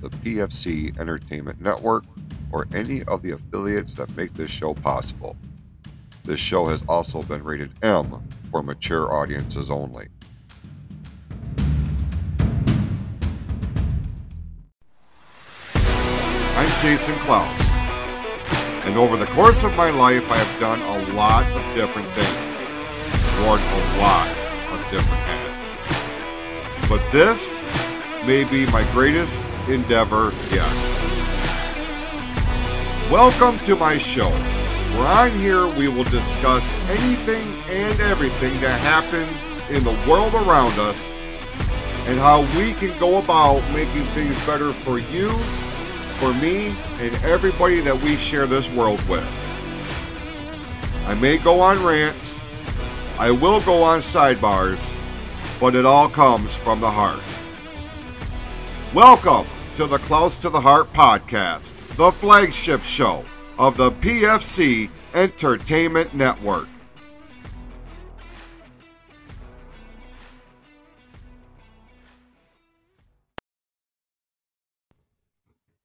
the PFC Entertainment Network or any of the affiliates that make this show possible. This show has also been rated M for mature audiences only. I'm Jason Klaus, and over the course of my life, I have done a lot of different things, worn a lot of different hats. But this may be my greatest endeavor yet. Welcome to my show, where on here we will discuss anything and everything that happens in the world around us and how we can go about making things better for you, for me, and everybody that we share this world with. I may go on rants, I will go on sidebars, but it all comes from the heart. Welcome to the Close to the Heart podcast, the flagship show of the PFC Entertainment Network.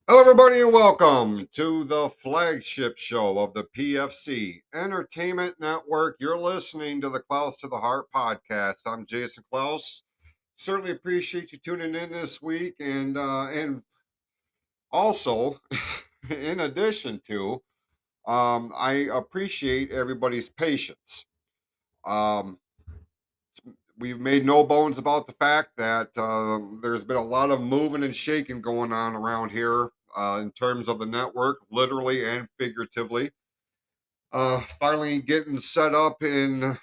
Hello, everybody, and welcome to the flagship show of the PFC Entertainment Network. You're listening to the Close to the Heart podcast. I'm Jason Klaus. Certainly appreciate you tuning in this week, and uh, and also, in addition to, um, I appreciate everybody's patience. Um, we've made no bones about the fact that uh, there's been a lot of moving and shaking going on around here uh, in terms of the network, literally and figuratively. Uh, finally, getting set up in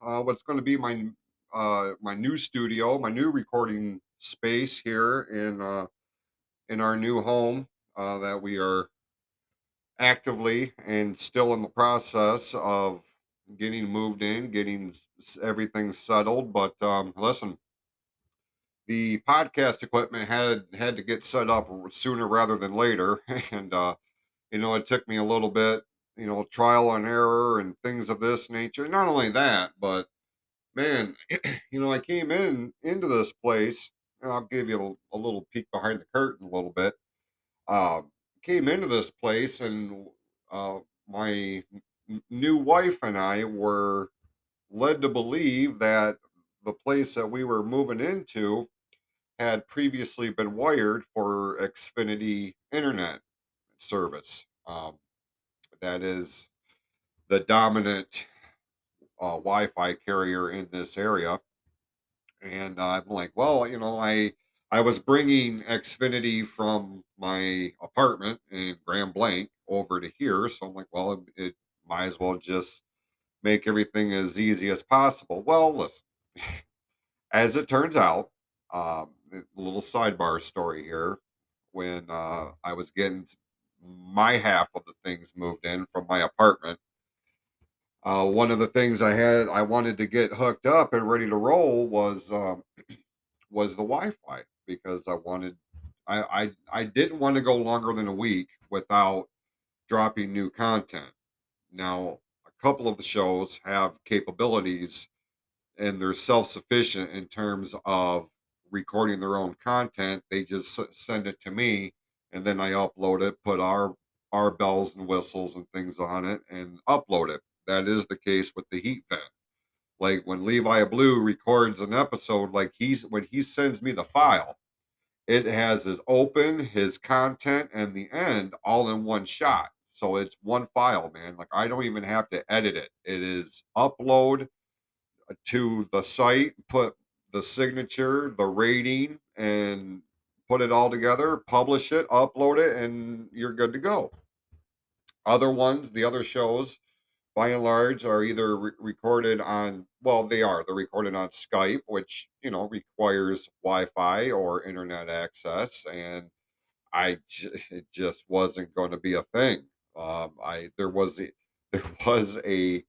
uh, what's going to be my uh, my new studio, my new recording space here in uh, in our new home uh, that we are actively and still in the process of getting moved in, getting everything settled. But um, listen, the podcast equipment had had to get set up sooner rather than later, and uh, you know it took me a little bit, you know, trial and error and things of this nature. Not only that, but man, you know, I came in into this place. And I'll give you a, a little peek behind the curtain a little bit. Uh, came into this place, and uh, my new wife and I were led to believe that the place that we were moving into had previously been wired for Xfinity internet service. Um, that is the dominant uh, Wi-Fi carrier in this area. And uh, I'm like, well, you know, I I was bringing Xfinity from my apartment in Grand Blanc over to here, so I'm like, well, it, it might as well just make everything as easy as possible. Well, listen, as it turns out, um, a little sidebar story here. When uh, I was getting my half of the things moved in from my apartment, uh, one of the things I had I wanted to get hooked up and ready to roll was um, was the Wi-Fi because I wanted I, I I didn't want to go longer than a week without dropping new content. Now, a couple of the shows have capabilities and they're self-sufficient in terms of recording their own content. They just send it to me and then I upload it, put our our bells and whistles and things on it and upload it. That is the case with the heat vent. Like when Levi Blue records an episode, like he's when he sends me the file, it has his open, his content, and the end all in one shot. So it's one file, man. Like I don't even have to edit it. It is upload to the site, put the signature, the rating, and put it all together, publish it, upload it, and you're good to go. Other ones, the other shows, by and large, are either re- recorded on, well, they are. They're recorded on Skype, which, you know, requires Wi Fi or internet access. And I j- it just wasn't going to be a thing. Um, I there was a there was a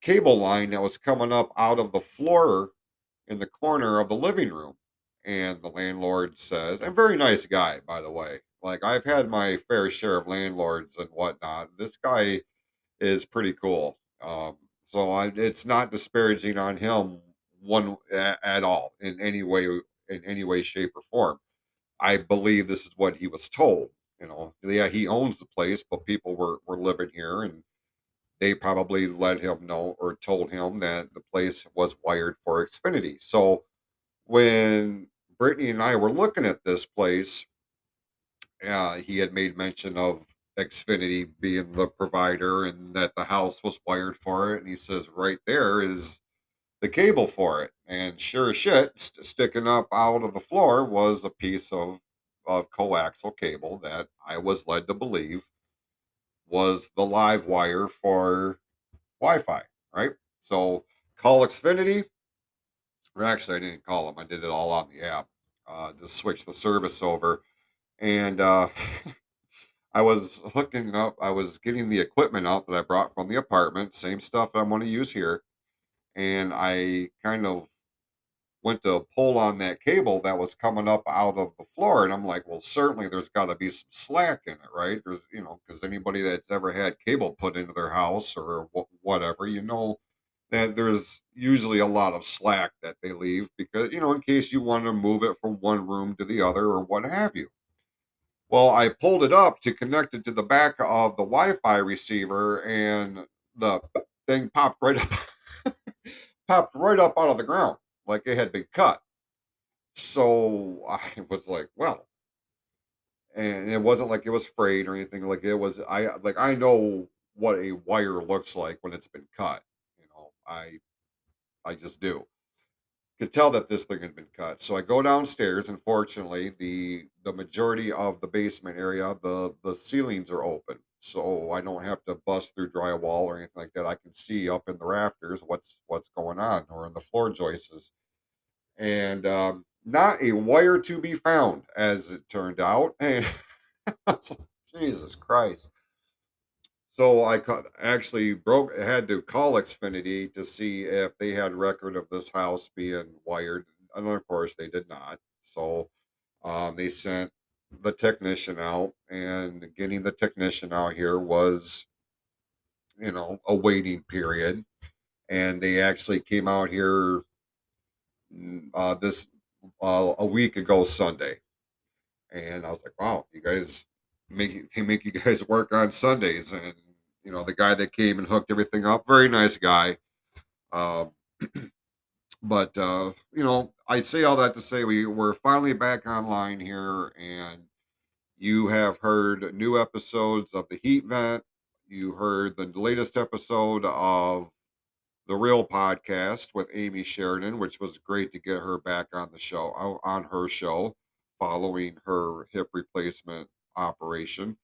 cable line that was coming up out of the floor in the corner of the living room, and the landlord says, and very nice guy by the way. Like I've had my fair share of landlords and whatnot. This guy is pretty cool. Um, so I, it's not disparaging on him one at all in any way in any way shape or form I believe this is what he was told. You know, yeah, he owns the place, but people were, were living here and they probably let him know or told him that the place was wired for Xfinity. So when Brittany and I were looking at this place, uh, he had made mention of Xfinity being the provider and that the house was wired for it. And he says, right there is the cable for it. And sure as shit, st- sticking up out of the floor was a piece of, of coaxial cable that I was led to believe was the live wire for Wi Fi, right? So call Xfinity, or actually, I didn't call them, I did it all on the app uh, to switch the service over. And uh, I was hooking up, I was getting the equipment out that I brought from the apartment, same stuff I'm going to use here. And I kind of went to pull on that cable that was coming up out of the floor and i'm like well certainly there's got to be some slack in it right there's you know because anybody that's ever had cable put into their house or whatever you know that there's usually a lot of slack that they leave because you know in case you want to move it from one room to the other or what have you well i pulled it up to connect it to the back of the wi-fi receiver and the thing popped right up popped right up out of the ground like it had been cut so I was like, well, and it wasn't like it was frayed or anything. Like it was, I like I know what a wire looks like when it's been cut. You know, I I just do. Could tell that this thing had been cut. So I go downstairs, Unfortunately, the the majority of the basement area, the the ceilings are open, so I don't have to bust through drywall or anything like that. I can see up in the rafters what's what's going on, or in the floor joists and um, not a wire to be found, as it turned out. And Jesus Christ! So I actually broke, had to call Xfinity to see if they had record of this house being wired, and of course they did not. So um, they sent the technician out, and getting the technician out here was, you know, a waiting period. And they actually came out here mm, uh, this uh, a week ago Sunday, and I was like, "Wow, you guys make they make you guys work on Sundays." And you know, the guy that came and hooked everything up, very nice guy. Um, but uh, you know, I say all that to say we we're finally back online here, and you have heard new episodes of the Heat Vent. You heard the latest episode of the Real podcast with Amy Sheridan, which was great to get her back on the show, on her show, following her hip replacement operation.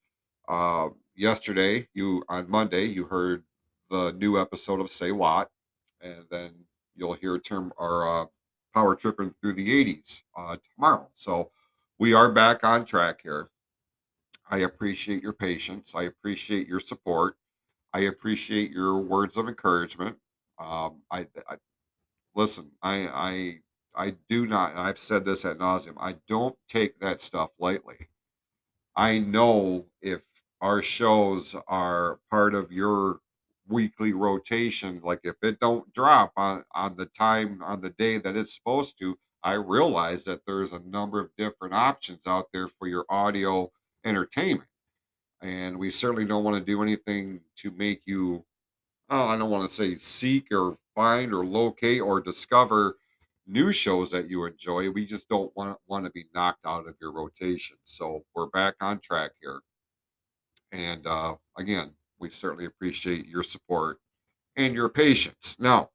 Uh, yesterday, you on Monday, you heard the new episode of Say What, and then you'll hear term our uh, Power Tripping through the '80s uh, tomorrow. So we are back on track here. I appreciate your patience. I appreciate your support. I appreciate your words of encouragement. Um, I, I listen. I I I do not. And I've said this at nauseum. I don't take that stuff lightly. I know if our shows are part of your weekly rotation, like if it don't drop on on the time on the day that it's supposed to, I realize that there's a number of different options out there for your audio entertainment. And we certainly don't want to do anything to make you oh i don't want to say seek or find or locate or discover new shows that you enjoy. We just don't want, want to be knocked out of your rotation. So we're back on track here and uh, again we certainly appreciate your support and your patience now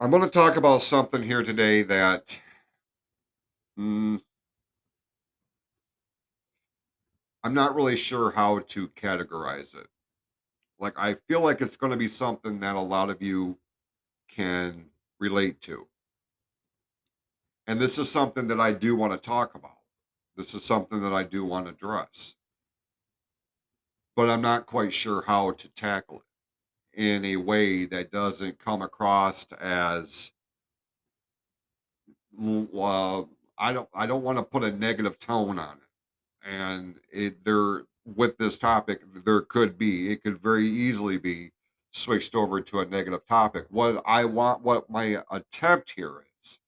i'm going to talk about something here today that mm, i'm not really sure how to categorize it like i feel like it's going to be something that a lot of you can relate to. And this is something that I do want to talk about. This is something that I do want to address. But I'm not quite sure how to tackle it in a way that doesn't come across as uh, I don't I don't want to put a negative tone on it. And it there with this topic there could be it could very easily be switched over to a negative topic. What I want what my attempt here is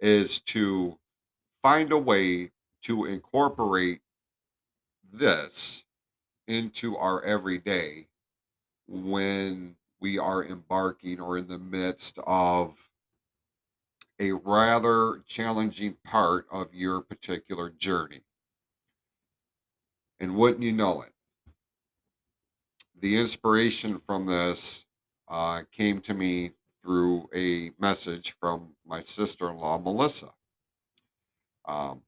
is to find a way to incorporate this into our everyday when we are embarking or in the midst of a rather challenging part of your particular journey. And wouldn't you know it, the inspiration from this uh, came to me through a message from my sister in law, Melissa. Um,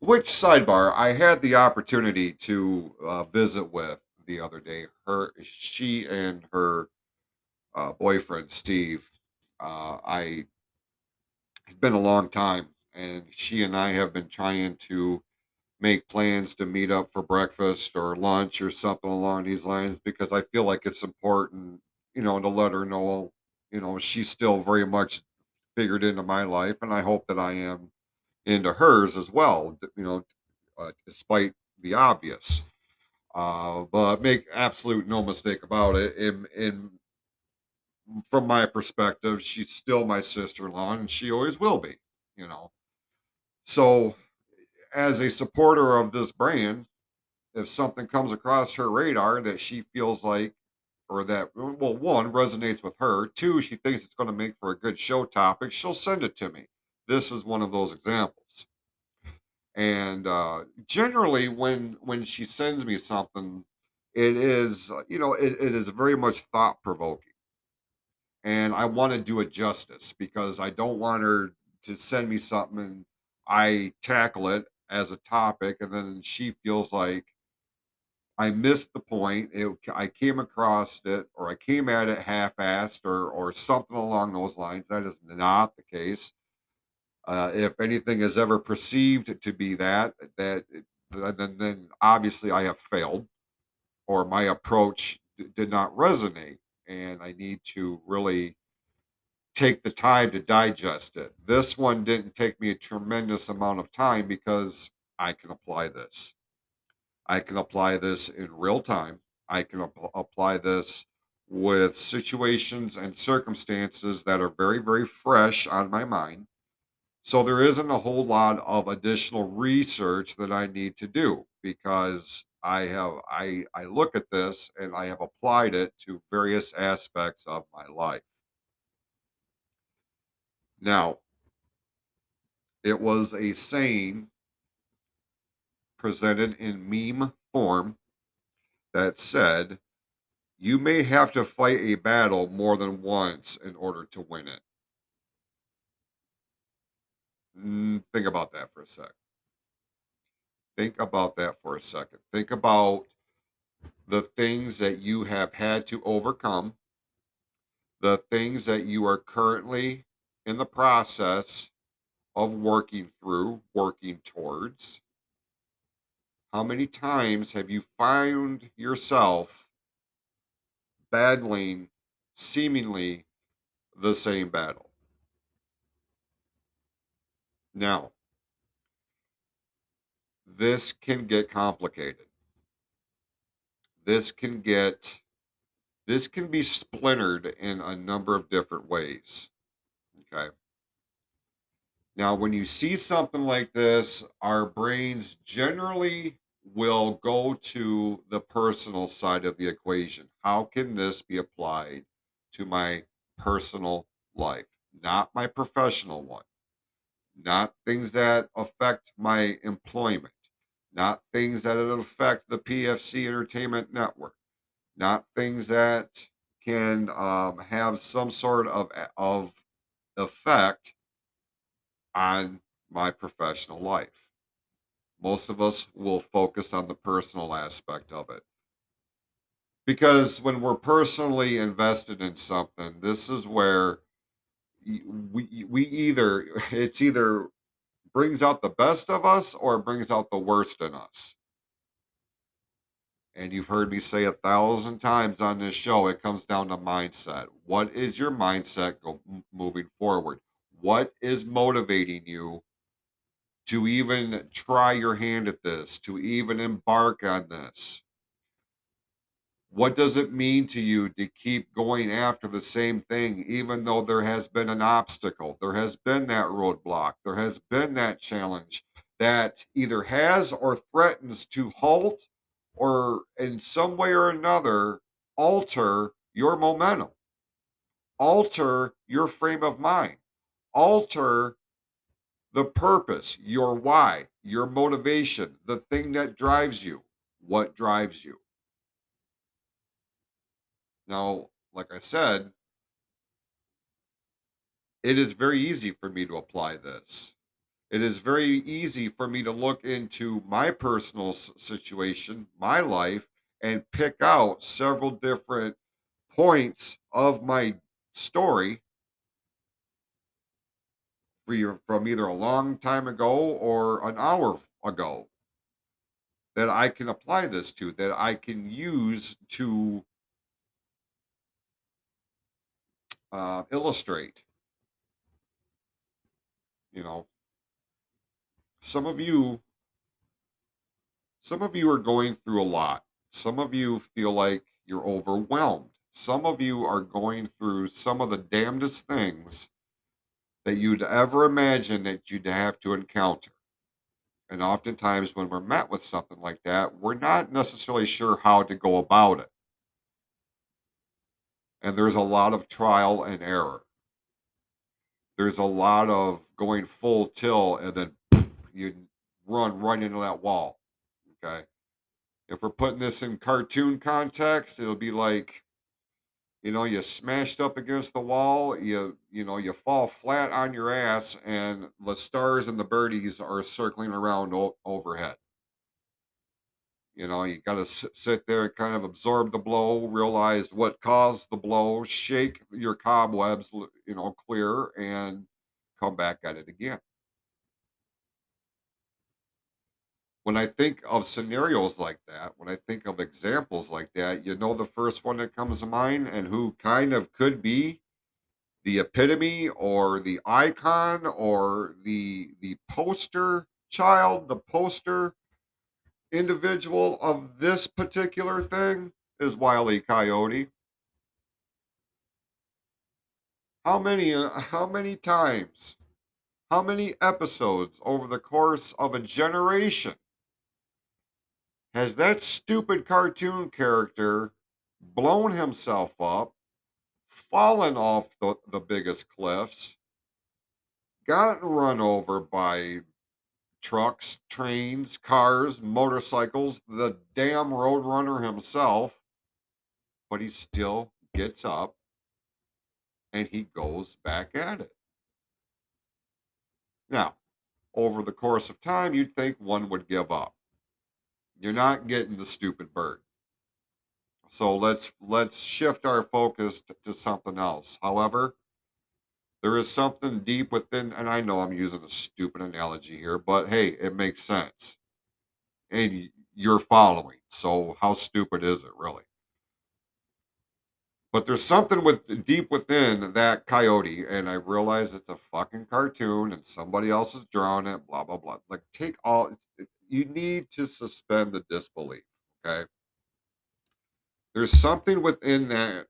which sidebar, I had the opportunity to uh, visit with the other day. Her, she, and her uh, boyfriend Steve. Uh, I it's been a long time, and she and I have been trying to make plans to meet up for breakfast or lunch or something along these lines because I feel like it's important, you know, to let her know, you know, she's still very much figured into my life, and I hope that I am into hers as well, you know, uh, despite the obvious. Uh, but make absolute no mistake about it. In, in from my perspective, she's still my sister-in-law, and she always will be. You know, so as a supporter of this brand, if something comes across her radar that she feels like, or that, well, one, resonates with her, two, she thinks it's going to make for a good show topic, she'll send it to me. This is one of those examples. And uh, generally, when when she sends me something, it is, you know, it, it is very much thought provoking. And I want to do it justice because I don't want her to send me something and I tackle it as a topic, and then she feels like I missed the point. It, I came across it, or I came at it half-assed, or or something along those lines. That is not the case. Uh, if anything is ever perceived to be that, that then, then obviously I have failed, or my approach d- did not resonate, and I need to really take the time to digest it. This one didn't take me a tremendous amount of time because I can apply this. I can apply this in real time. I can ap- apply this with situations and circumstances that are very, very fresh on my mind. So there isn't a whole lot of additional research that I need to do because I have I I look at this and I have applied it to various aspects of my life. Now, it was a saying presented in meme form that said, You may have to fight a battle more than once in order to win it. Mm, think about that for a sec. Think about that for a second. Think about the things that you have had to overcome, the things that you are currently in the process of working through, working towards? How many times have you found yourself battling seemingly the same battle? Now, this can get complicated. This can get this can be splintered in a number of different ways. Okay. Now, when you see something like this, our brains generally will go to the personal side of the equation. How can this be applied to my personal life, not my professional one? Not things that affect my employment, not things that affect the PFC Entertainment Network, not things that can um, have some sort of of effect on my professional life. Most of us will focus on the personal aspect of it. Because when we're personally invested in something, this is where we we either it's either brings out the best of us or it brings out the worst in us. And you've heard me say a thousand times on this show, it comes down to mindset. What is your mindset go, moving forward? What is motivating you to even try your hand at this, to even embark on this? What does it mean to you to keep going after the same thing, even though there has been an obstacle? There has been that roadblock. There has been that challenge that either has or threatens to halt or in some way or another alter your momentum, alter your frame of mind, alter the purpose, your why, your motivation, the thing that drives you, what drives you. Now, like I said, it is very easy for me to apply this. It is very easy for me to look into my personal situation, my life, and pick out several different points of my story from either a long time ago or an hour ago that I can apply this to, that I can use to uh, illustrate. You know, some of you, some of you are going through a lot. Some of you feel like you're overwhelmed. Some of you are going through some of the damnedest things that you'd ever imagine that you'd have to encounter. And oftentimes, when we're met with something like that, we're not necessarily sure how to go about it and there's a lot of trial and error. There's a lot of going full tilt and then you run right into that wall. Okay. If we're putting this in cartoon context, it'll be like, you know, you smashed up against the wall, you you know, you fall flat on your ass, and the stars and the birdies are circling around o- overhead. You know, you got to sit there and kind of absorb the blow, realize what caused the blow, shake your cobwebs, you know, clear, and come back at it again. When I think of scenarios like that, when I think of examples like that, you know, the first one that comes to mind and who kind of could be the epitome or the icon or the the poster child, the poster individual of this particular thing is Wiley Coyote. How many how many times, how many episodes over the course of a generation has that stupid cartoon character blown himself up, fallen off the, the biggest cliffs, gotten run over by trucks, trains, cars, motorcycles, the damn roadrunner himself. But he still gets up and he goes back at it. Now, over the course of time, you'd think one would give up. You're not getting the stupid bird. So let's let's shift our focus to, to something else. However, there is something deep within, and I know I'm using a stupid analogy here, but hey, it makes sense. And you're following. So how stupid is it really? But there's something with deep within that coyote, and I realize it's a fucking cartoon and somebody else is drawing it, blah blah blah. Like take all you need to suspend the disbelief, okay? There's something within that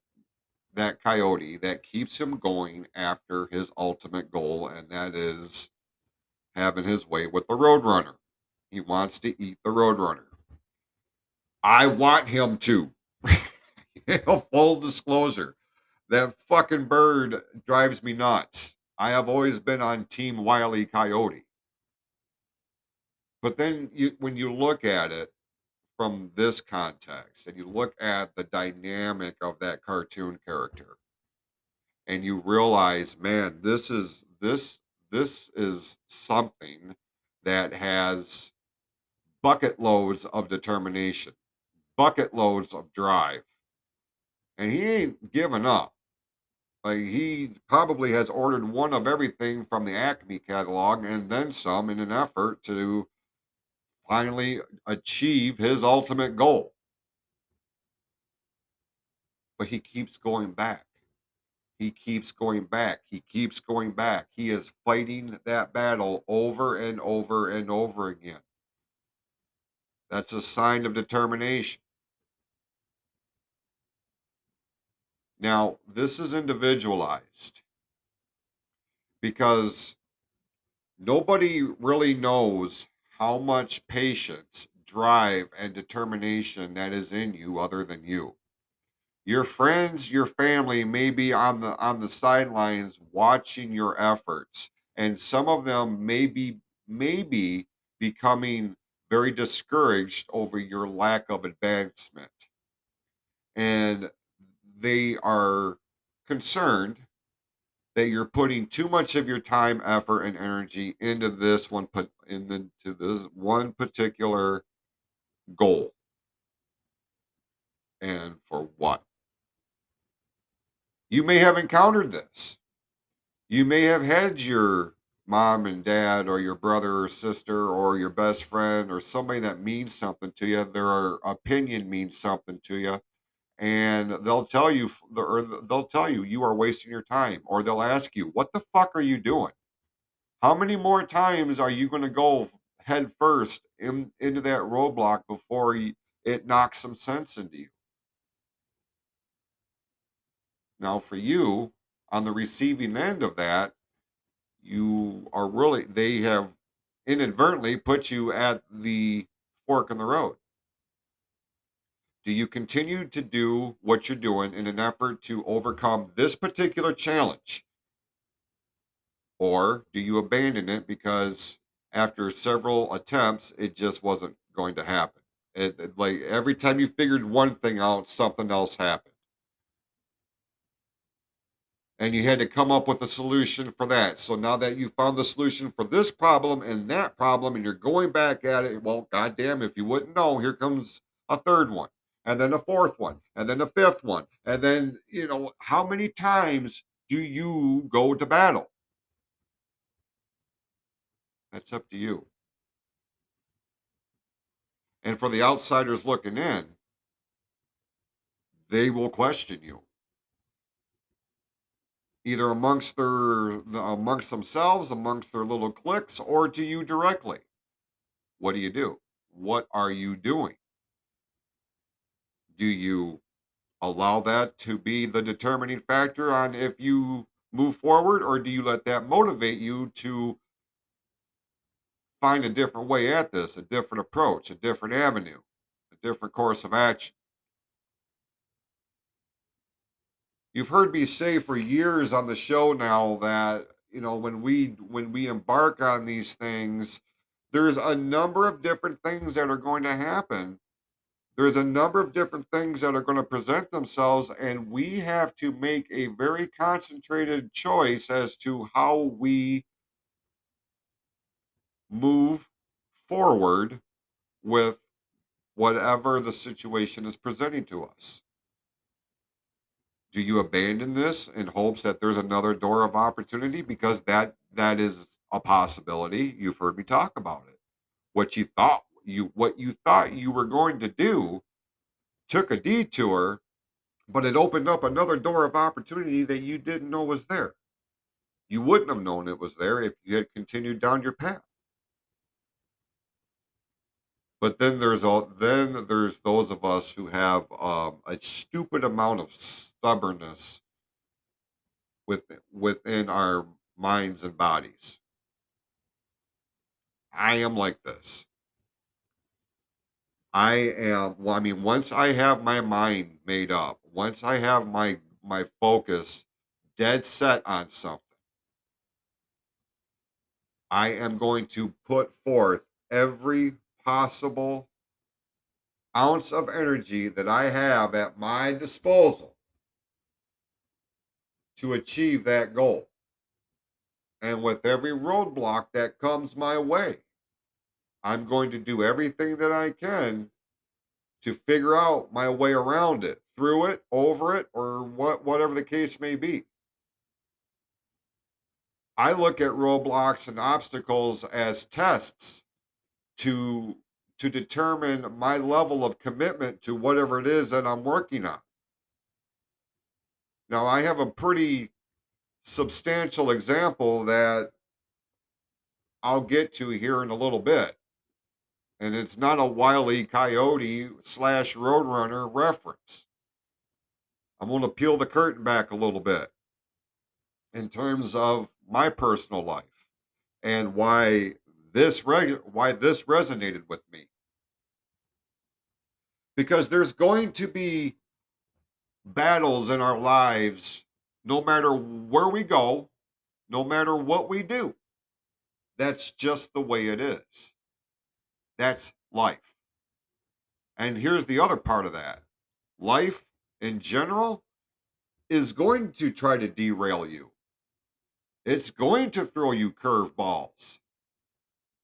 that coyote that keeps him going after his ultimate goal, and that is having his way with the Roadrunner. He wants to eat the Roadrunner. I want him to. Full disclosure, that fucking bird drives me nuts. I have always been on Team Wiley Coyote. But then you, when you look at it, from this context and you look at the dynamic of that cartoon character and you realize man this is this this is something that has bucket loads of determination bucket loads of drive and he ain't giving up. Like he probably has ordered one of everything from the Acme catalog and then some in an effort to finally achieve his ultimate goal. But he keeps going back. He keeps going back. He keeps going back. He is fighting that battle over and over and over again. That's a sign of determination. Now, this is individualized because nobody really knows how much patience, drive, and determination that is in you other than you. Your friends, your family may be on the on the sidelines watching your efforts, and some of them may be maybe becoming very discouraged over your lack of advancement. And they are concerned that you're putting too much of your time, effort, and energy into this one put into this one particular goal. And for what? You may have encountered this. You may have had your mom and dad or your brother or sister or your best friend or somebody that means something to you their opinion means something to you and they'll tell you or they'll tell you you are wasting your time or they'll ask you what the fuck are you doing? How many more times are you going to go head first in, into that roadblock before it knocks some sense into you? Now for you on the receiving end of that you are really they have inadvertently put you at the fork in the road do you continue to do what you're doing in an effort to overcome this particular challenge? Or do you abandon it because after several attempts, it just wasn't going to happen? It, it, like every time you figured one thing out, something else happened. And you had to come up with a solution for that. So now that you found the solution for this problem and that problem, and you're going back at it, well, goddamn, if you wouldn't know, here comes a third one and then a fourth one, and then a fifth one. And then, you know, how many times do you go to battle? That's up to you. And for the outsiders looking in, they will question you. Either amongst their amongst themselves, amongst their little cliques, or to you directly. What do you do? What are you doing? Do you allow that to be the determining factor on if you move forward or do you let that motivate you to find a different way at this a different approach a different avenue a different course of action? You've heard me say for years on the show now that you know when we when we embark on these things there's a number of different things that are going to happen there's a number of different things that are going to present themselves, and we have to make a very concentrated choice as to how we move forward with whatever the situation is presenting to us. Do you abandon this in hopes that there's another door of opportunity? Because that that is a possibility. You've heard me talk about it. What you thought you what you thought you were going to do took a detour, but it opened up another door of opportunity that you didn't know was there. You wouldn't have known it was there if you had continued down your path. But then there's all then there's those of us who have um, a stupid amount of stubbornness within within our minds and bodies. I am like this. I am well, I mean, once I have my mind made up, once I have my my focus dead set on something, I am going to put forth every possible ounce of energy that I have at my disposal to achieve that goal. And with every roadblock that comes my way, I'm going to do everything that I can to figure out my way around it, through it, over it, or what whatever the case may be. I look at roadblocks and obstacles as tests to to determine my level of commitment to whatever it is that I'm working on. Now, I have a pretty substantial example that I'll get to here in a little bit. And it's not a wily coyote slash roadrunner reference. I'm going to peel the curtain back a little bit in terms of my personal life and why this why this resonated with me. Because there's going to be battles in our lives no matter where we go, no matter what we do. That's just the way it is. That's life. And here's the other part of that life in general is going to try to derail you, it's going to throw you curveballs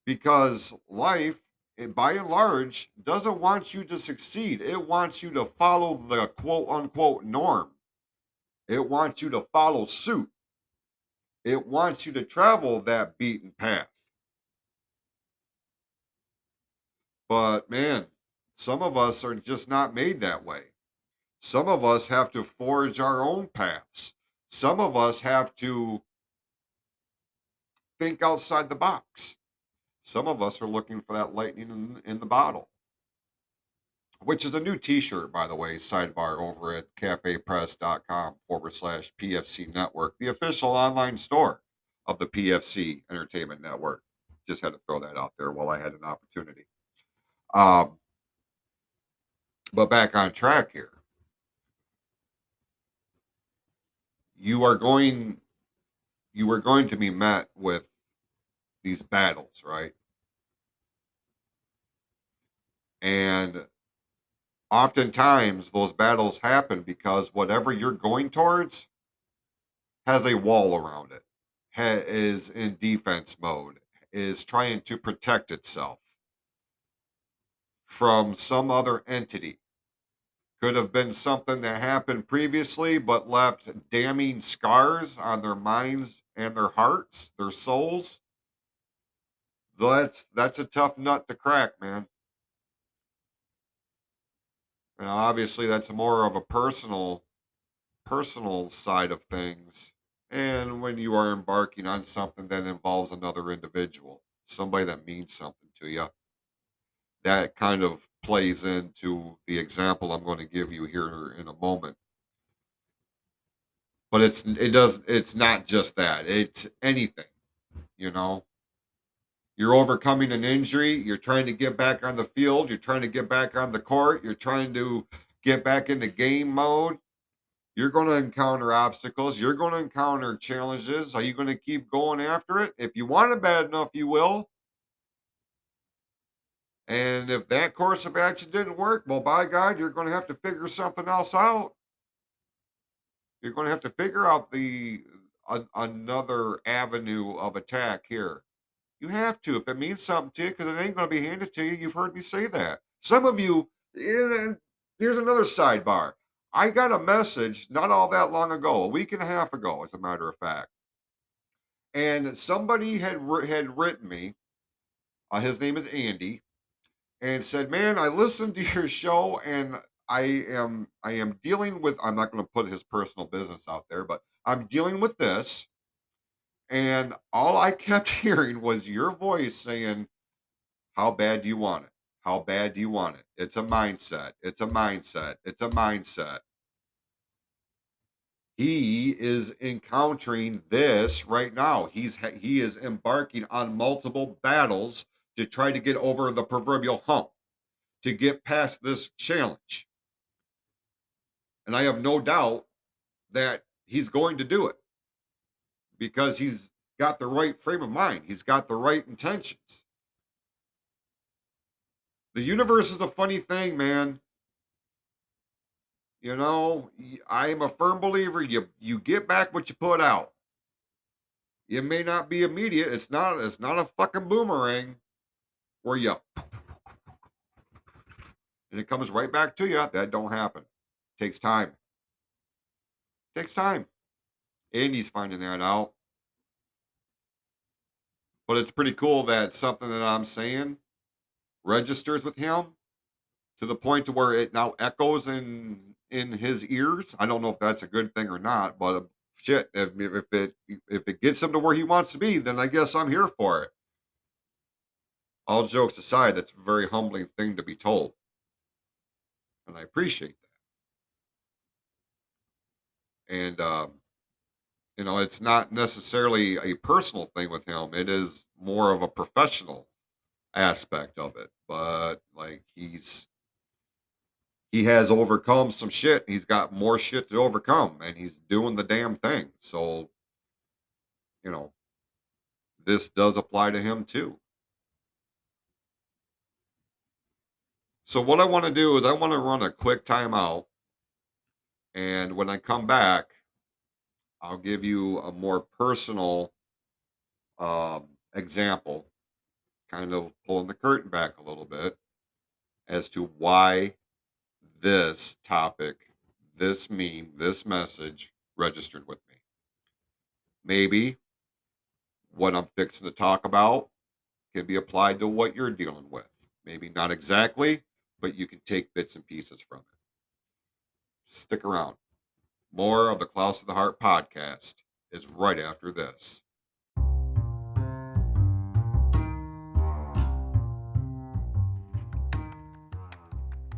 because life, eh, by and large, doesn't want you to succeed. It wants you to follow the quote unquote norm, it wants you to follow suit, it wants you to travel that beaten path. But man, some of us are just not made that way. Some of us have to forge our own paths. Some of us have to think outside the box. Some of us are looking for that lightning in, in the bottle, which is a new t shirt, by the way, sidebar over at cafepress.com forward slash PFC Network, the official online store of the PFC Entertainment Network. Just had to throw that out there while I had an opportunity. Um, but back on track here. You are going you are going to be met with these battles, right? And oftentimes those battles happen because whatever you're going towards has a wall around it, is in defense mode, is trying to protect itself from some other entity. Could have been something that happened previously but left damning scars on their minds and their hearts, their souls. That's that's a tough nut to crack, man. And obviously that's more of a personal personal side of things. And when you are embarking on something that involves another individual, somebody that means something to you, that kind of plays into the example I'm going to give you here in a moment. But it's it does it's not just that. It's anything, you know. You're overcoming an injury, you're trying to get back on the field, you're trying to get back on the court, you're trying to get back into game mode. You're going to encounter obstacles, you're going to encounter challenges. Are you going to keep going after it? If you want it bad enough, you will. And if that course of action didn't work, well, by God, you're going to have to figure something else out. You're going to have to figure out the a, another avenue of attack here. You have to if it means something to you, because it ain't going to be handed to you. You've heard me say that. Some of you, and here's another sidebar. I got a message not all that long ago, a week and a half ago, as a matter of fact, and somebody had had written me. Uh, his name is Andy and said, "Man, I listened to your show and I am I am dealing with I'm not going to put his personal business out there, but I'm dealing with this." And all I kept hearing was your voice saying, "How bad do you want it? How bad do you want it? It's a mindset. It's a mindset. It's a mindset." He is encountering this right now. He's he is embarking on multiple battles to try to get over the proverbial hump, to get past this challenge. And I have no doubt that he's going to do it because he's got the right frame of mind, he's got the right intentions. The universe is a funny thing, man. You know, I am a firm believer you you get back what you put out. It may not be immediate. It's not it's not a fucking boomerang, where you and it comes right back to you. That don't happen. Takes time. Takes time. Andy's finding that out. But it's pretty cool that something that I'm saying registers with him to the point to where it now echoes in in his ears. I don't know if that's a good thing or not, but uh, shit, if, if it if it gets him to where he wants to be, then I guess I'm here for it. All jokes aside, that's a very humbling thing to be told, and I appreciate that. And um, you know, it's not necessarily a personal thing with him; it is more of a professional aspect of it. But like he's he has overcome some shit. He's got more shit to overcome, and he's doing the damn thing. So, you know, this does apply to him too. So, what I want to do is I want to run a quick timeout. And when I come back, I'll give you a more personal um, example, kind of pulling the curtain back a little bit as to why this topic, this meme, this message registered with me. Maybe what I'm fixing to talk about can be applied to what you're dealing with. Maybe not exactly, but you can take bits and pieces from it. Stick around. More of the Close of the Heart podcast is right after this.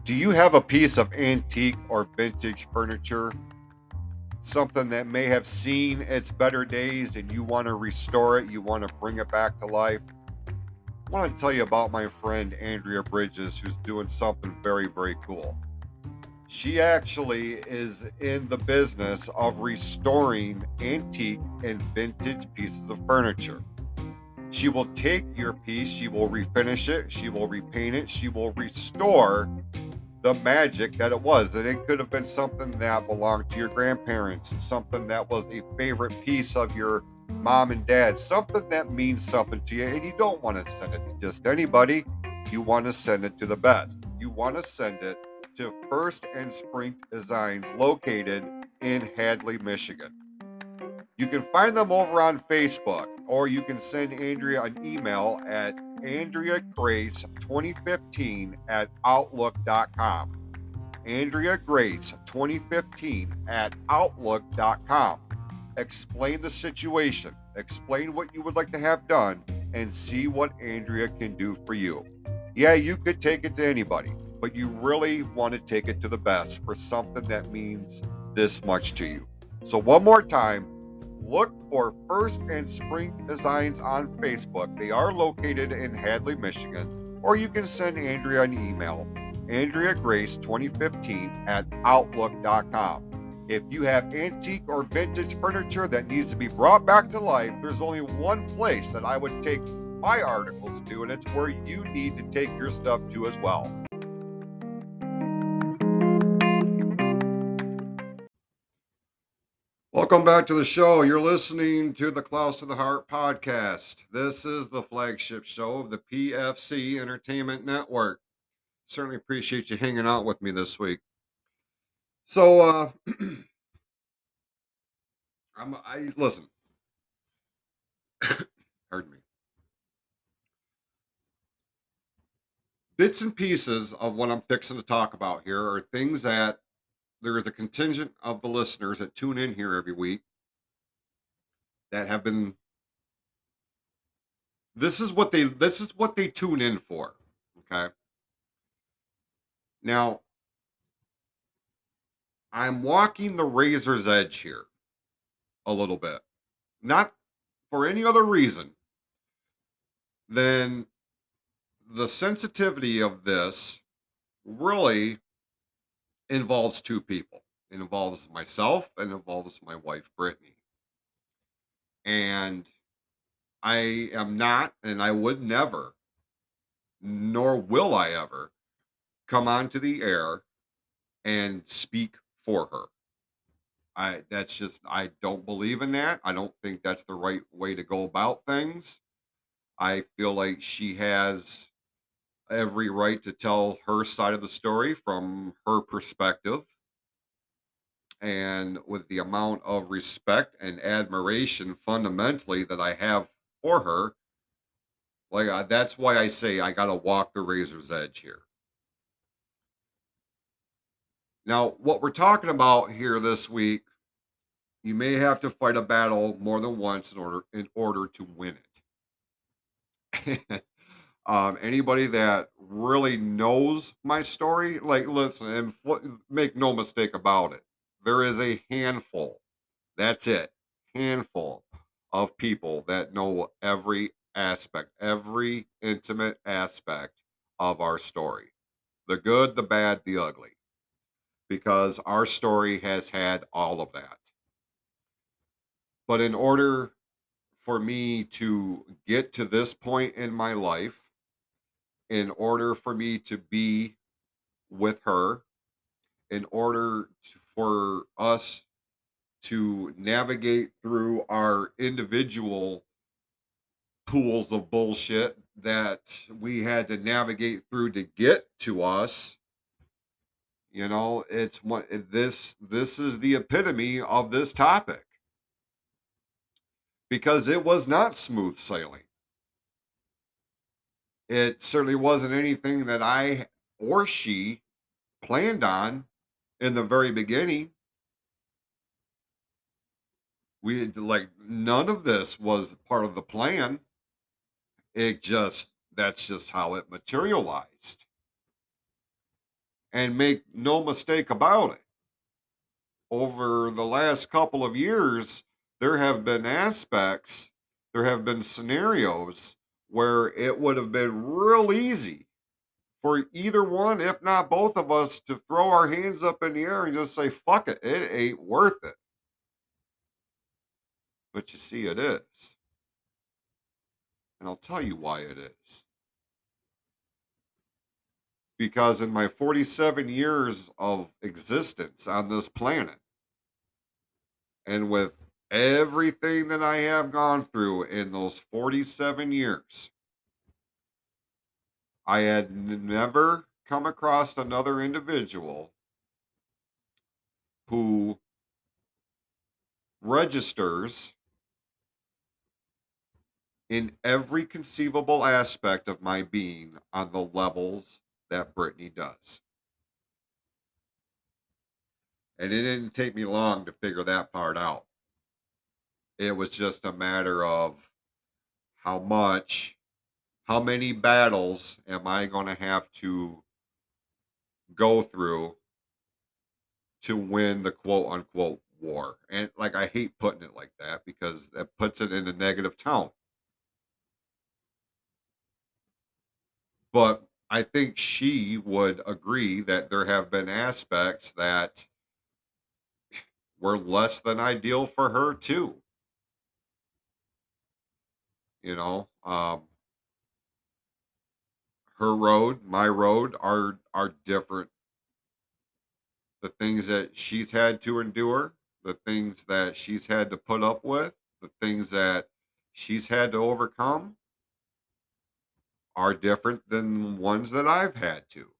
Do you have a piece of antique or vintage furniture? Something that may have seen its better days and you want to restore it, you want to bring it back to life? Want to tell you about my friend Andrea Bridges, who's doing something very, very cool. She actually is in the business of restoring antique and vintage pieces of furniture. She will take your piece, she will refinish it, she will repaint it, she will restore the magic that it was. And it could have been something that belonged to your grandparents, something that was a favorite piece of your mom and dad, something that means something to you. And you don't want to send it to just anybody. You want to send it to the best. You want to send it to First and Spring Designs located in Hadley, Michigan. You can find them over on Facebook, or you can send Andrea an email at Andrea Grace 2015 at Outlook.com. Andrea Grace 2015 at Outlook.com. Explain the situation, explain what you would like to have done, and see what Andrea can do for you. Yeah, you could take it to anybody, but you really want to take it to the best for something that means this much to you. So, one more time, look for First and Spring Designs on Facebook. They are located in Hadley, Michigan, or you can send Andrea an email, Andrea Grace 2015 at Outlook.com. If you have antique or vintage furniture that needs to be brought back to life, there's only one place that I would take my articles to, and it's where you need to take your stuff to as well. Welcome back to the show. You're listening to the Close to the Heart podcast. This is the flagship show of the PFC Entertainment Network. Certainly appreciate you hanging out with me this week. So, uh, I'm, I listen. Pardon me. Bits and pieces of what I'm fixing to talk about here are things that there is a contingent of the listeners that tune in here every week that have been this is what they this is what they tune in for okay now i'm walking the razor's edge here a little bit not for any other reason than the sensitivity of this really involves two people. It involves myself and involves my wife, Brittany. And I am not, and I would never, nor will I ever, come onto the air and speak for her. I that's just I don't believe in that. I don't think that's the right way to go about things. I feel like she has every right to tell her side of the story from her perspective. And with the amount of respect and admiration fundamentally that I have for her, Like that's why I say I got to walk the razor's edge here. Now, what we're talking about here this week, you may have to fight a battle more than once in order in order to win it. um, anybody that really knows my story, like listen and fl- make no mistake about it, there is a handful. That's it, handful of people that know every aspect, every intimate aspect of our story, the good, the bad, the ugly because our story has had all of that. But in order for me to get to this point in my life, in order for me to be with her, in order to, for us to navigate through our individual pools of bullshit that we had to navigate through to get to us you know, it's what this this is the epitome of this topic because it was not smooth sailing. It certainly wasn't anything that I or she planned on in the very beginning. We like none of this was part of the plan. It just that's just how it materialized. And make no mistake about it, over the last couple of years, there have been aspects, there have been scenarios where it would have been real easy for either one, if not both of us, to throw our hands up in the air and just say, fuck it, it ain't worth it. But you see, it is. And I'll tell you why it is because in my 47 years of existence on this planet, and with everything that I have gone through in those 47 years, I had never come across another individual who registers in every conceivable aspect of my being on the levels that Brittany does. And it didn't take me long to figure that part out. It was just a matter of how much, how many battles am I going to have to go through to win the quote unquote war? And like, I hate putting it like that because that puts it in a negative tone. But I think she would agree that there have been aspects that were less than ideal for her too. You know, um, her road, my road are are different. The things that she's had to endure, the things that she's had to put up with, the things that she's had to overcome are different than ones that I've had to.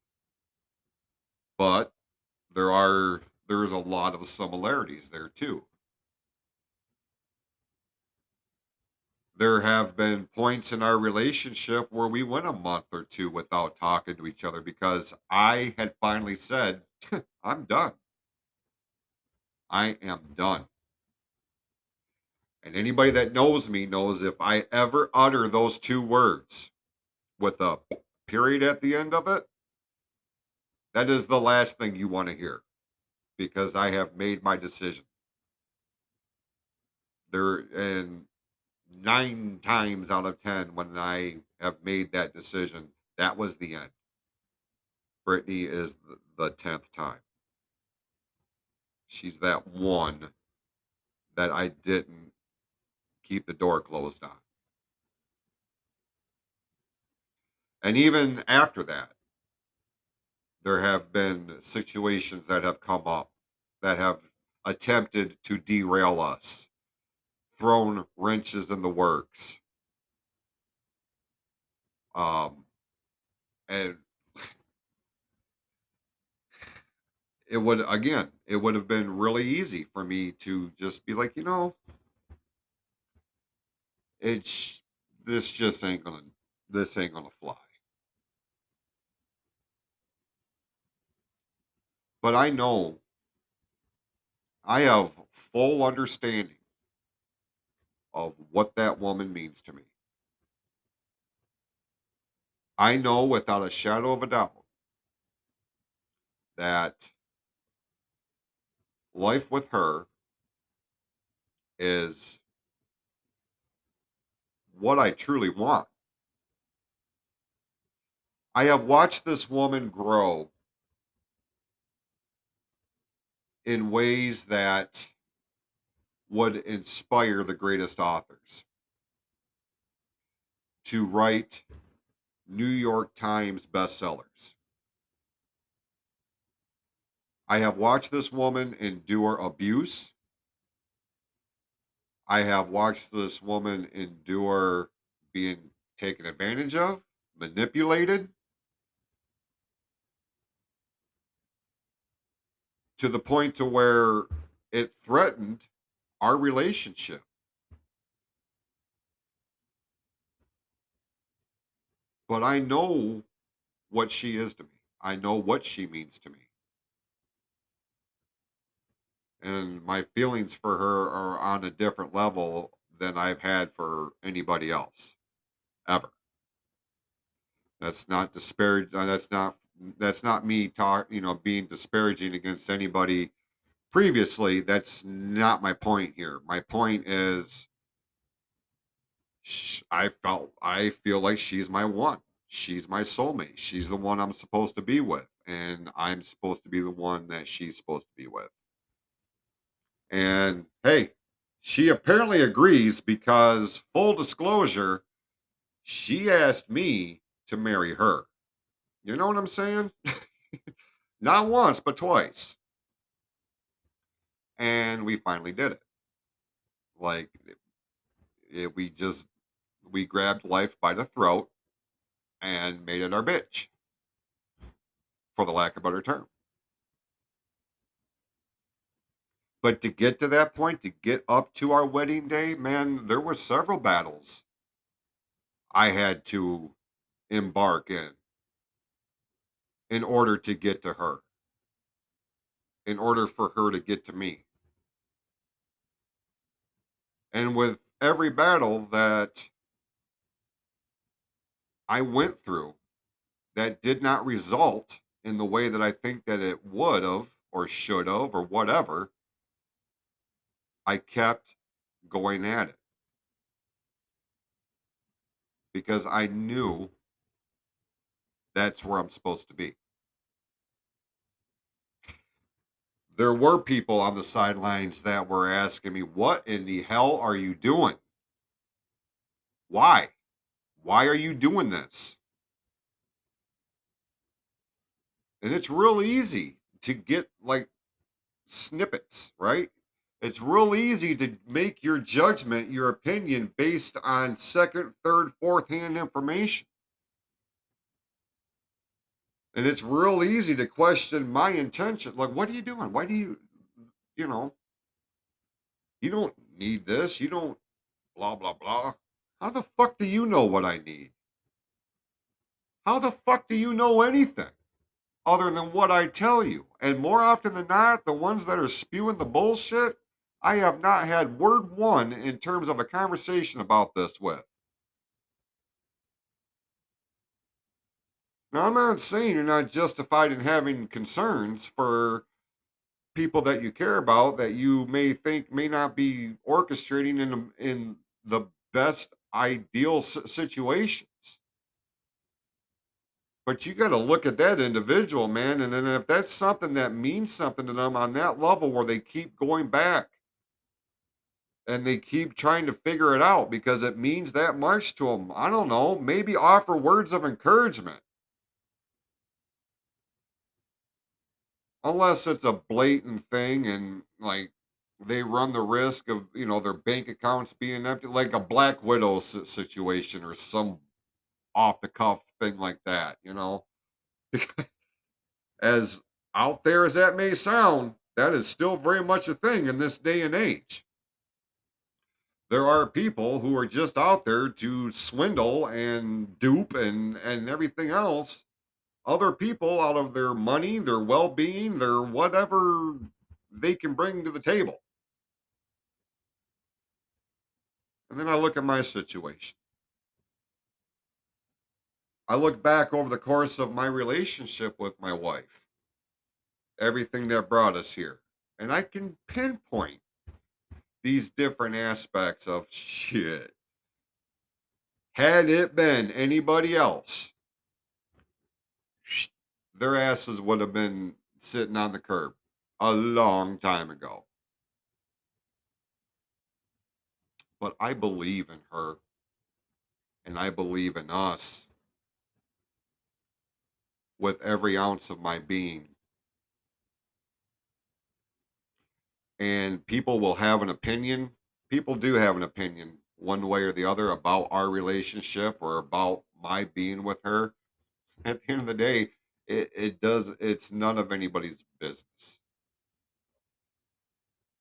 But there are there's a lot of similarities there too. There have been points in our relationship where we went a month or two without talking to each other because I had finally said, I'm done. I am done. And anybody that knows me knows if I ever utter those two words, with a period at the end of it, that is the last thing you want to hear because I have made my decision. There and nine times out of ten when I have made that decision, that was the end. Brittany is the tenth time. She's that one that I didn't keep the door closed on. And even after that, there have been situations that have come up that have attempted to derail us, thrown wrenches in the works. Um, and it would, again, it would have been really easy for me to just be like, you know, it's this just ain't gonna this ain't gonna fly. But I know I have full understanding of what that woman means to me. I know without a shadow of a doubt that life with her is what I truly want. I have watched this woman grow in ways that would inspire the greatest authors to write New York Times bestsellers. I have watched this woman endure abuse. I have watched this woman endure being taken advantage of, manipulated, to the point to where it threatened our relationship. But I know what she is to me. I know what she means to me. And my feelings for her are on a different level than I've had for anybody else ever. That's not disparage. uh, That's not that's not me talk. You know, being disparaging against anybody previously. That's not my point here. My point is, I felt I feel like she's my one. She's my soulmate. She's the one I'm supposed to be with, and I'm supposed to be the one that she's supposed to be with. And hey, she apparently agrees because full disclosure, she asked me to marry her. You know what I'm saying? Not once, but twice. And we finally did it. Like it, it- we just we grabbed life by the throat and made it our bitch, for the lack of a better term. But to get to that point, to get up to our wedding day, man, there were several battles I had to embark in in order to get to her, in order for her to get to me. And with every battle that I went through that did not result in the way that I think that it would have or should have or whatever, I kept going at it because I knew that's where I'm supposed to be. There were people on the sidelines that were asking me, What in the hell are you doing? Why? Why are you doing this? And it's real easy to get like snippets, right? It's real easy to make your judgment, your opinion based on second, third, fourth hand information. And it's real easy to question my intention. Like, what are you doing? Why do you, you know, you don't need this. You don't, blah, blah, blah. How the fuck do you know what I need? How the fuck do you know anything other than what I tell you? And more often than not, the ones that are spewing the bullshit, I have not had word one in terms of a conversation about this with. Now, I'm not saying you're not justified in having concerns for people that you care about that you may think may not be orchestrating in the- in the best ideal situations. But you got to look at that individual, man, and then if that's something that means something to them on that level where they keep going back and they keep trying to figure it out because it means that much to them. I don't know, maybe offer words of encouragement. Unless it's a blatant thing and like they run the risk of you know their bank accounts being empty like a black widow situation or some off the cuff thing like that you know? As out there as that may sound that is still very much a thing in this day and age. There are people who are just out there to swindle and dupe and and everything else other people out of their money, their well-being, their whatever they can bring to the table. And then I look at my situation. I look back over the course of my relationship with my wife, everything that brought us here, and I can pinpoint these different aspects of shit. Had it been anybody else, their asses would have been sitting on the curb a long time ago. But I believe in her and I believe in us with every ounce of my being. And people will have an opinion. People do have an opinion one way or the other about our relationship or about my being with her. At the end of the day, it, it does it's none of anybody's business.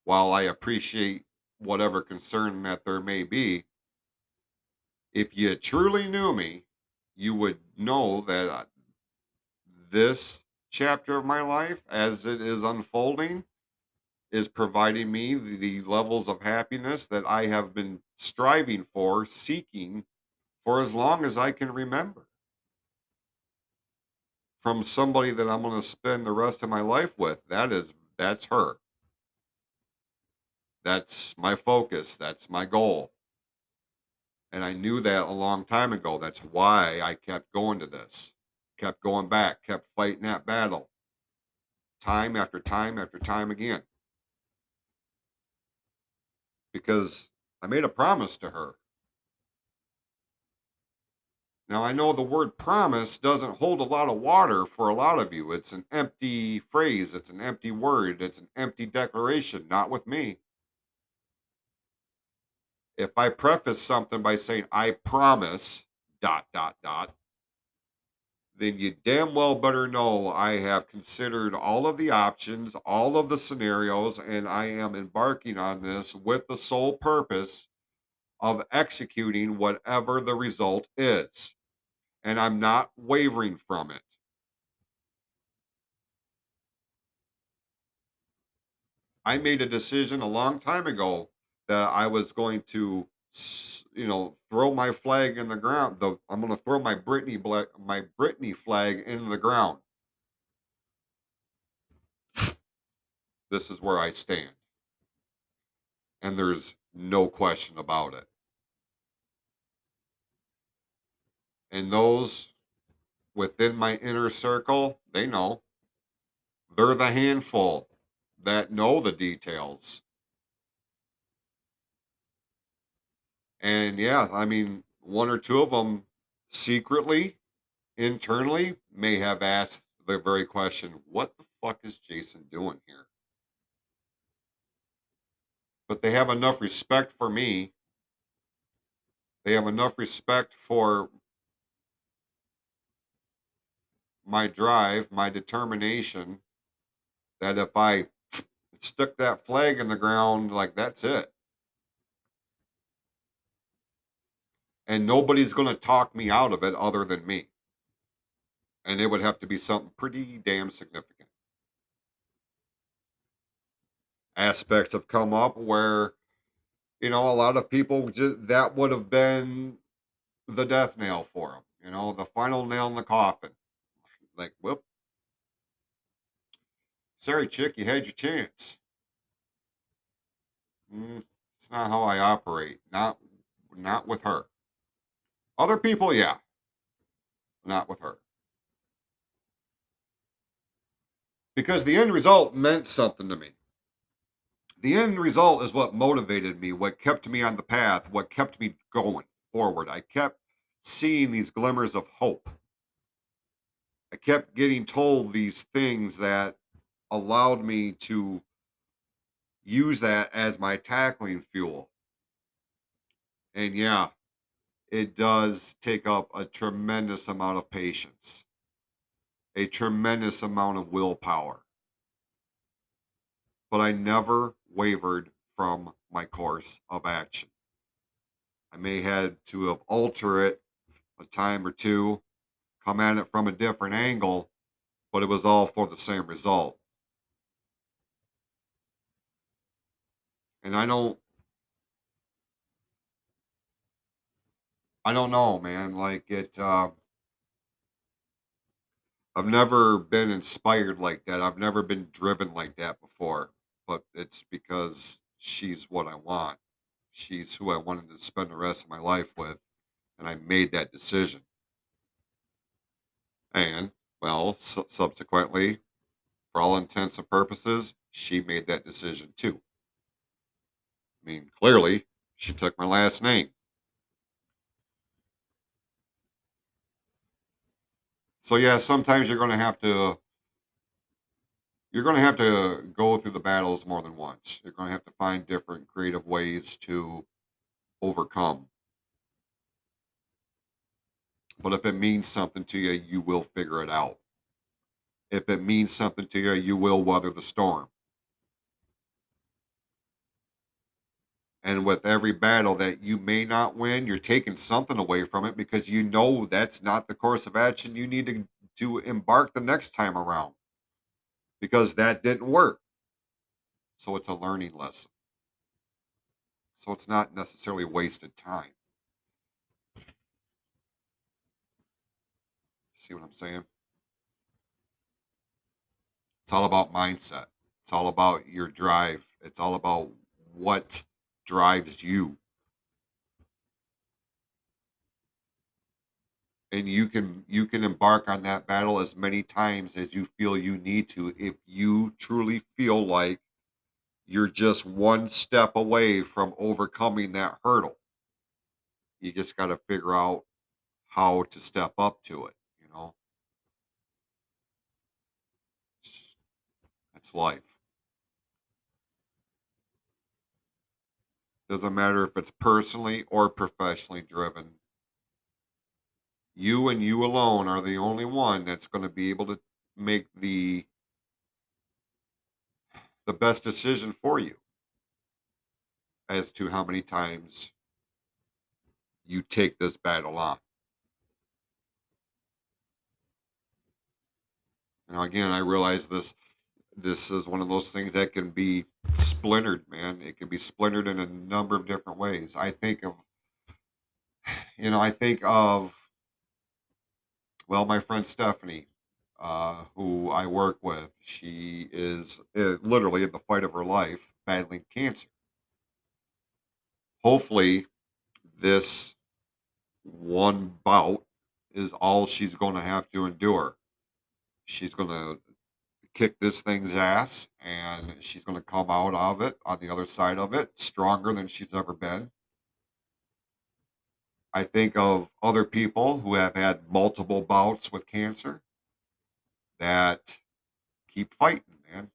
While I appreciate whatever concern that there may be, if you truly knew me, you would know that uh, this chapter of my life, as it is unfolding, is providing me the, the levels of happiness that I have been striving for, seeking for as long as I can remember. From somebody that I'm going to spend the rest of my life with. That is, that's her. That's my focus. That's my goal. And I knew that a long time ago. That's why I kept going to this, kept going back, kept fighting that battle time after time after time again. Because I made a promise to her. Now, I know the word promise doesn't hold a lot of water for a lot of you. It's an empty phrase, it's an empty word, it's an empty declaration, not with me. If I preface something by saying I promise dot dot dot, then you damn well better know I have considered all of the options, all of the scenarios, and I am embarking on this with the sole purpose of executing whatever the result is. And I'm not wavering from it. I made a decision a long time ago that I was going to, you know, throw my flag in the ground. The I'm going to throw my Brittany black, my Brittany flag into the ground. This is where I stand, and there's no question about it. And those within my inner circle, they know. They're the handful that know the details And yeah, I mean, one or two of them secretly, internally, may have asked the very question what the fuck is Jason doing here? But they have enough respect for me. They have enough respect for my drive, my determination, that if I stuck that flag in the ground, like that's it. and nobody's going to talk me out of it other than me. And it would have to be something pretty damn significant. Aspects have come up where, you know, a lot of people just, that would have been the death nail for them, you know, the final nail in the coffin. Like, well, Sorry, chick, you had your chance. Mm, it's not how I operate. Not, not with her. Other people, yeah. Not with her. Because the end result meant something to me. The end result is what motivated me, what kept me on the path, what kept me going forward. I kept seeing these glimmers of hope. I kept getting told these things that allowed me to use that as my tackling fuel. And yeah, it does take up a tremendous amount of patience, a tremendous amount of willpower. But I never wavered from my course of action. I may had to have altered it a time or two, come at it from a different angle, but it was all for the same result. And I don't I don't know, man. Like it uh I've never been inspired like that. I've never been driven like that before, but it's because she's what I want. She's who I wanted to spend the rest of my life with, and I made that decision. And, well, su- subsequently, for all intents and purposes, she made that decision too. I mean, clearly, she took my last name. So, yeah, sometimes you're going to have to you're going to have to go through the battles more than once. You're going to have to find different creative ways to overcome. But if it means something to you, you will figure it out. If it means something to you, you will weather the storm. And with every battle that you may not win, you're taking something away from it because you know that's not the course of action you need to, to embark the next time around because that didn't work. So it's a learning lesson. So it's not necessarily wasted time. See what I'm saying? It's all about mindset. It's all about your drive. It's all about what drives you. and you can you can embark on that battle as many times as you feel you need to if you truly feel like you're just one step away from overcoming that hurdle you just got to figure out how to step up to it you know it's, life doesn't matter if it's personally or professionally driven you and you alone are the only one that's going to be able to make the the best decision for you as to how many times you take this battle on. Now again, I realize this this is one of those things that can be splintered, man. It can be splintered in a number of different ways. I think of you know, I think of well, my friend Stephanie, uh, who I work with, she is uh, literally in the fight of her life battling cancer. Hopefully, this one bout is all she's going to have to endure. She's going to kick this thing's ass and she's going to come out of it on the other side of it stronger than she's ever been. I think of other people who have had multiple bouts with cancer that keep fighting, man.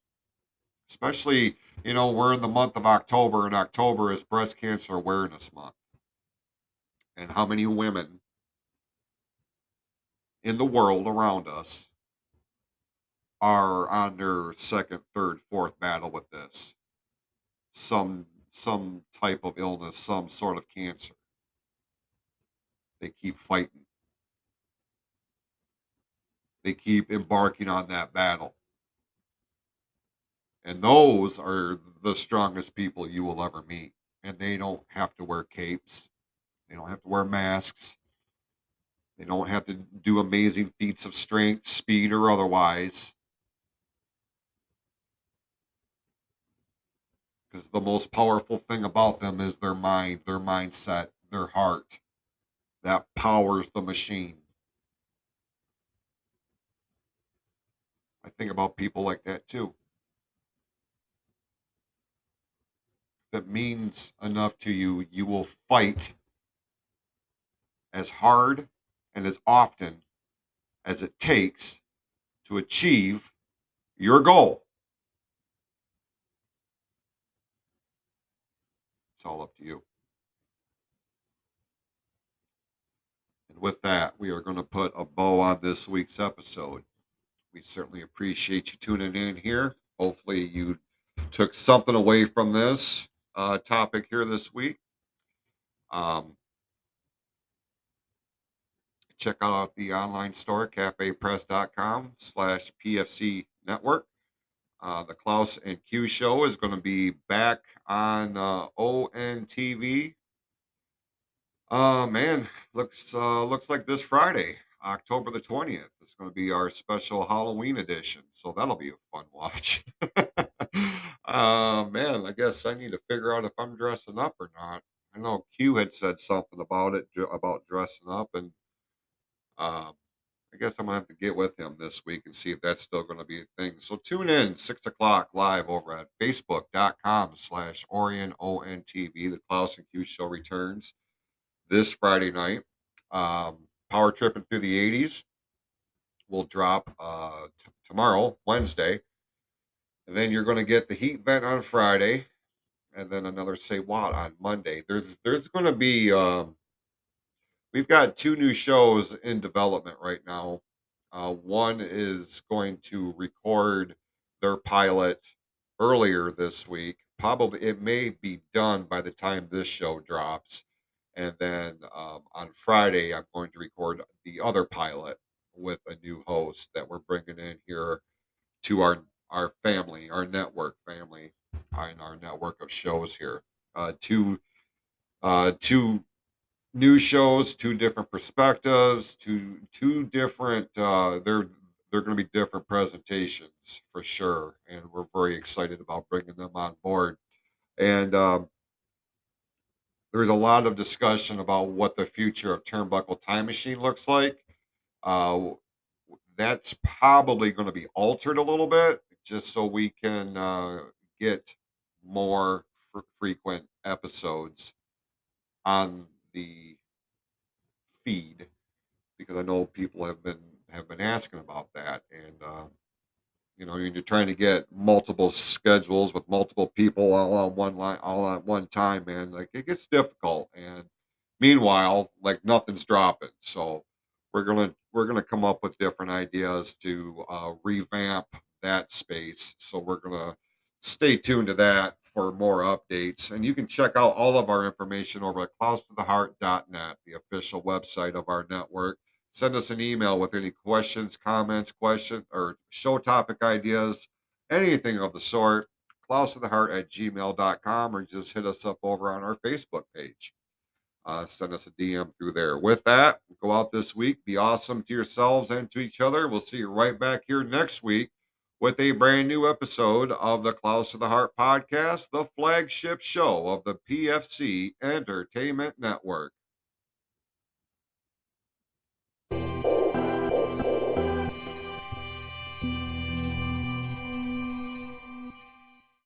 Especially, you know, we're in the month of October, and October is Breast Cancer Awareness Month. And how many women in the world around us are on their second, third, fourth battle with this? Some some type of illness, some sort of cancer. They keep fighting. They keep embarking on that battle. And those are the strongest people you will ever meet. And they don't have to wear capes. They don't have to wear masks. They don't have to do amazing feats of strength, speed, or otherwise. Because the most powerful thing about them is their mind, their mindset, their heart that powers the machine. I think about people like that too. It means enough to you, you will fight as hard and as often as it takes to achieve your goal. It's all up to you. And with that, we are going to put a bow on this week's episode. We certainly appreciate you tuning in here. Hopefully, you took something away from this uh, topic here this week. Um, check out the online store, cafepress.com slash PFC network. Uh, the Close and Q show is going to be back on uh, ONTV. Uh, man, looks uh, looks like this Friday, October the 20th. It's going to be our special Halloween edition. So that'll be a fun watch. uh, man, I guess I need to figure out if I'm dressing up or not. I know Q had said something about it, about dressing up, and um, I guess I'm gonna have to get with him this week and see if that's still gonna be a thing. So tune in six o'clock live over at facebook.com slash Orion ONTV. The Close and Q show returns this Friday night. Um, Power Tripping Through the 80s will drop uh, t- tomorrow, Wednesday. And then you're going to get the heat vent on Friday, and then another say what on Monday. There's there's going to be um, we've got two new shows in development right now. Uh, one is going to record their pilot earlier this week. Probably it may be done by the time this show drops. And then um, on Friday, I'm going to record the other pilot with a new host that we're bringing in here to our our family, our network family, and our network of shows here. Uh, two uh, two new shows, two different perspectives, two two different. Uh, they're they're going to be different presentations for sure, and we're very excited about bringing them on board. And um, there's a lot of discussion about what the future of Turnbuckle Time Machine looks like. Uh, that's probably going to be altered a little bit just so we can uh, get more fr- frequent episodes on the feed because I know people have been have been asking about that and uh, you know you're trying to get multiple schedules with multiple people all on one line all at one time man like it gets difficult and meanwhile like nothing's dropping so we're gonna we're gonna come up with different ideas to uh, revamp that space so we're gonna stay tuned to that for more updates and you can check out all of our information over at closetotheheart.net the official website of our network send us an email with any questions comments question or show topic ideas anything of the sort closetotheheart at gmail.com or just hit us up over on our facebook page uh, send us a DM through there. With that, go out this week, be awesome to yourselves and to each other. We'll see you right back here next week with a brand new episode of the Close of the Heart podcast, the flagship show of the PFC Entertainment Network.